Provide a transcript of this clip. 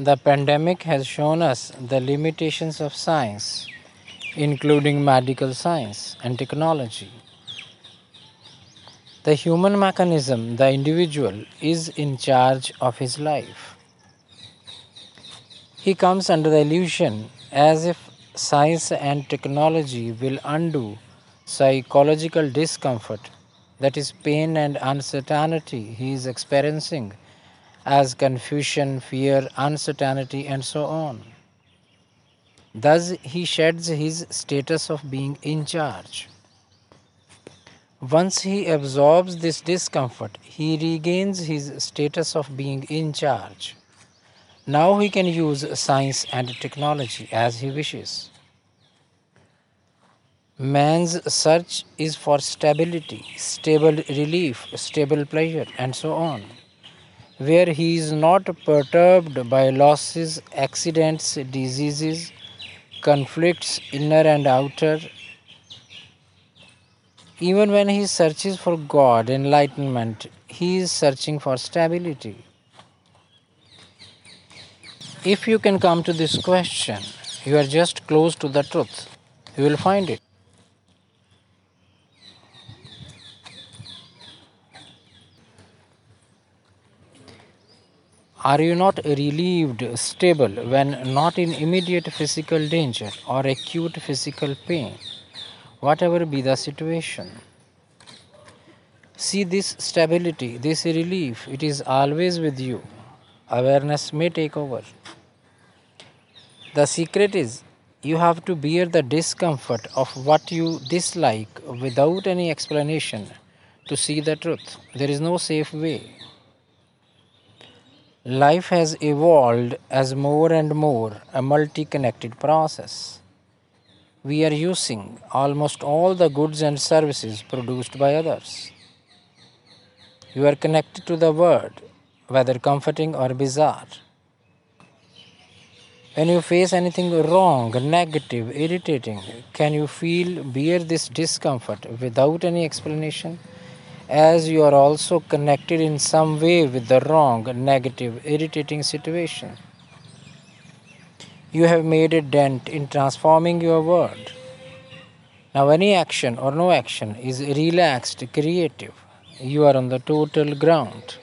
The pandemic has shown us the limitations of science, including medical science and technology. The human mechanism, the individual, is in charge of his life. He comes under the illusion as if science and technology will undo psychological discomfort, that is, pain and uncertainty he is experiencing as confusion, fear, uncertainty, and so on. Thus, he sheds his status of being in charge. Once he absorbs this discomfort, he regains his status of being in charge. Now he can use science and technology as he wishes. Man's search is for stability, stable relief, stable pleasure, and so on where he is not perturbed by losses, accidents, diseases, conflicts, inner and outer. Even when he searches for God, enlightenment, he is searching for stability. If you can come to this question, you are just close to the truth. You will find it. Are you not relieved, stable, when not in immediate physical danger or acute physical pain, whatever be the situation? See this stability, this relief, it is always with you. Awareness may take over. The secret is you have to bear the discomfort of what you dislike without any explanation to see the truth. There is no safe way. Life has evolved as more and more a multi connected process. We are using almost all the goods and services produced by others. You are connected to the world, whether comforting or bizarre. When you face anything wrong, negative, irritating, can you feel, bear this discomfort without any explanation? As you are also connected in some way with the wrong, negative, irritating situation. You have made a dent in transforming your world. Now, any action or no action is relaxed, creative. You are on the total ground.